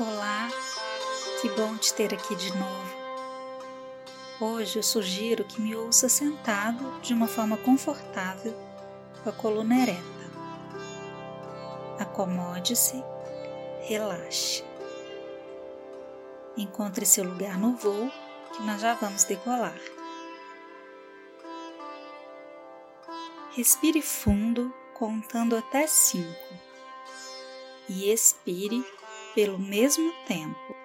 Olá, que bom te ter aqui de novo. Hoje eu sugiro que me ouça sentado de uma forma confortável, com a coluna ereta. Acomode-se, relaxe. Encontre seu lugar no voo que nós já vamos decolar. Respire fundo, contando até cinco, e expire pelo mesmo tempo.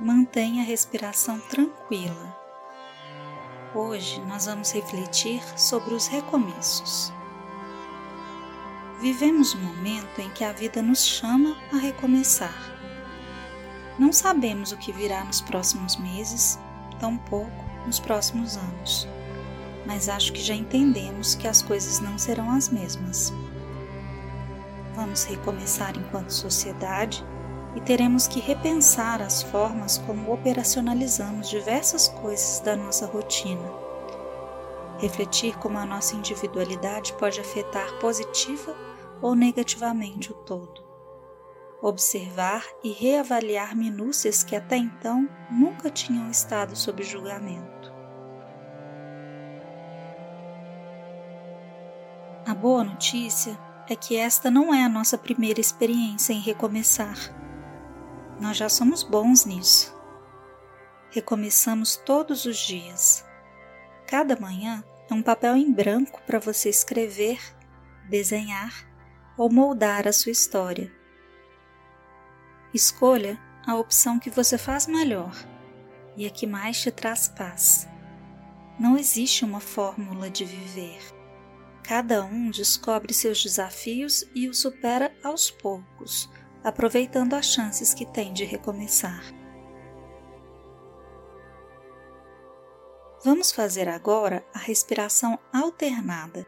Mantenha a respiração tranquila. Hoje nós vamos refletir sobre os recomeços. Vivemos um momento em que a vida nos chama a recomeçar. Não sabemos o que virá nos próximos meses, tampouco nos próximos anos, mas acho que já entendemos que as coisas não serão as mesmas. Vamos recomeçar enquanto sociedade e teremos que repensar as formas como operacionalizamos diversas coisas da nossa rotina. Refletir como a nossa individualidade pode afetar positiva ou negativamente o todo. Observar e reavaliar minúcias que até então nunca tinham estado sob julgamento. A boa notícia é que esta não é a nossa primeira experiência em recomeçar. Nós já somos bons nisso. Recomeçamos todos os dias. Cada manhã é um papel em branco para você escrever, desenhar ou moldar a sua história. Escolha a opção que você faz melhor e a que mais te traz paz. Não existe uma fórmula de viver. Cada um descobre seus desafios e os supera aos poucos aproveitando as chances que tem de recomeçar. Vamos fazer agora a respiração alternada.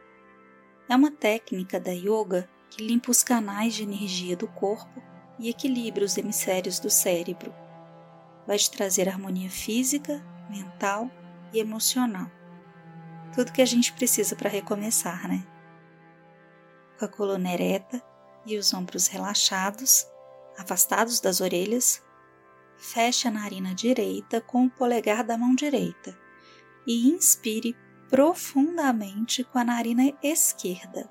É uma técnica da yoga que limpa os canais de energia do corpo e equilibra os hemisférios do cérebro. Vai te trazer harmonia física, mental e emocional. Tudo que a gente precisa para recomeçar, né? Com a coluna ereta, e os ombros relaxados, afastados das orelhas. Feche a narina direita com o polegar da mão direita e inspire profundamente com a narina esquerda.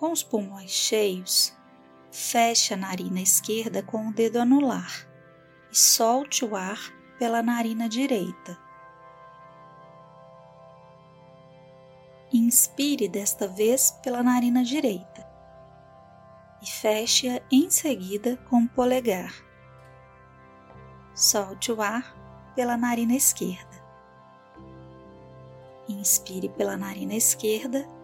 Com os pulmões cheios, feche a narina esquerda com o dedo anular e solte o ar pela narina direita. Inspire desta vez pela narina direita e feche-a em seguida com o polegar. Solte o ar pela narina esquerda. Inspire pela narina esquerda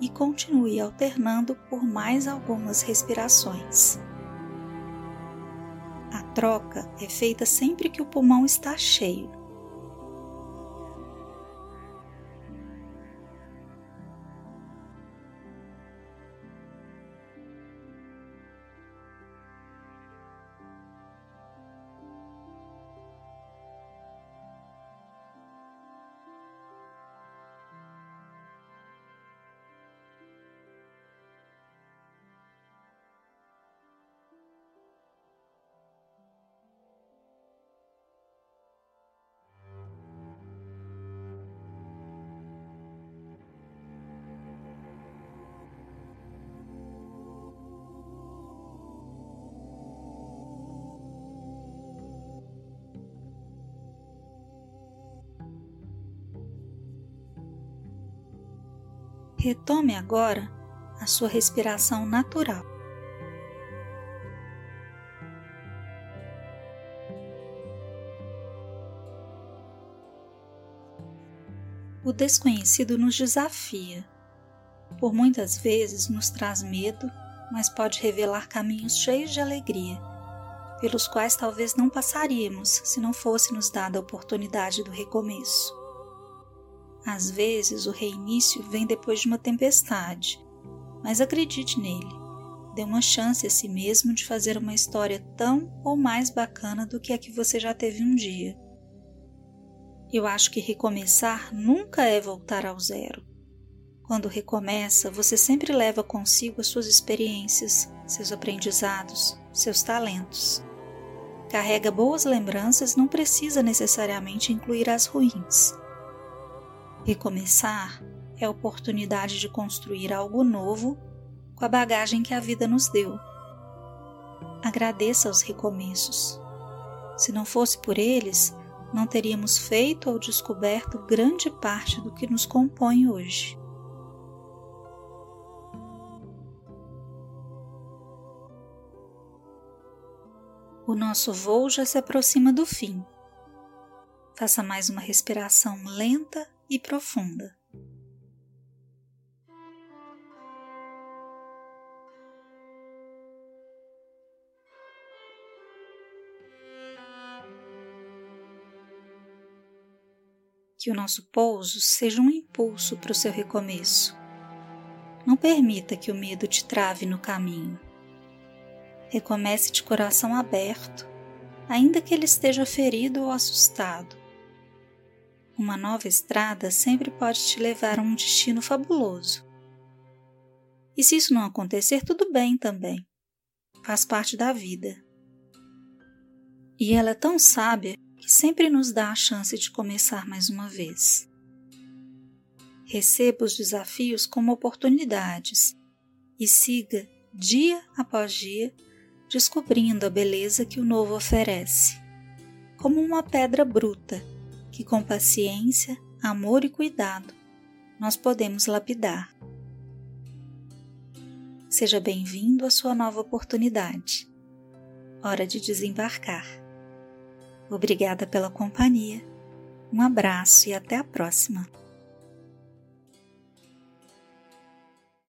e continue alternando por mais algumas respirações. A troca é feita sempre que o pulmão está cheio Retome agora a sua respiração natural. O desconhecido nos desafia. Por muitas vezes nos traz medo, mas pode revelar caminhos cheios de alegria, pelos quais talvez não passaríamos se não fosse nos dada a oportunidade do recomeço. Às vezes o reinício vem depois de uma tempestade, mas acredite nele. dê uma chance a si mesmo de fazer uma história tão ou mais bacana do que a que você já teve um dia. Eu acho que recomeçar nunca é voltar ao zero. Quando recomeça, você sempre leva consigo as suas experiências, seus aprendizados, seus talentos. Carrega boas lembranças não precisa necessariamente incluir as ruins. Recomeçar é a oportunidade de construir algo novo com a bagagem que a vida nos deu. Agradeça os recomeços. Se não fosse por eles, não teríamos feito ou descoberto grande parte do que nos compõe hoje. O nosso voo já se aproxima do fim. Faça mais uma respiração lenta e profunda. Que o nosso pouso seja um impulso para o seu recomeço. Não permita que o medo te trave no caminho. Recomece de coração aberto, ainda que ele esteja ferido ou assustado. Uma nova estrada sempre pode te levar a um destino fabuloso. E se isso não acontecer, tudo bem também. Faz parte da vida. E ela é tão sábia que sempre nos dá a chance de começar mais uma vez. Receba os desafios como oportunidades e siga dia após dia descobrindo a beleza que o novo oferece, como uma pedra bruta que, com paciência, amor e cuidado, nós podemos lapidar. Seja bem-vindo à sua nova oportunidade. Hora de desembarcar. Obrigada pela companhia. Um abraço e até a próxima.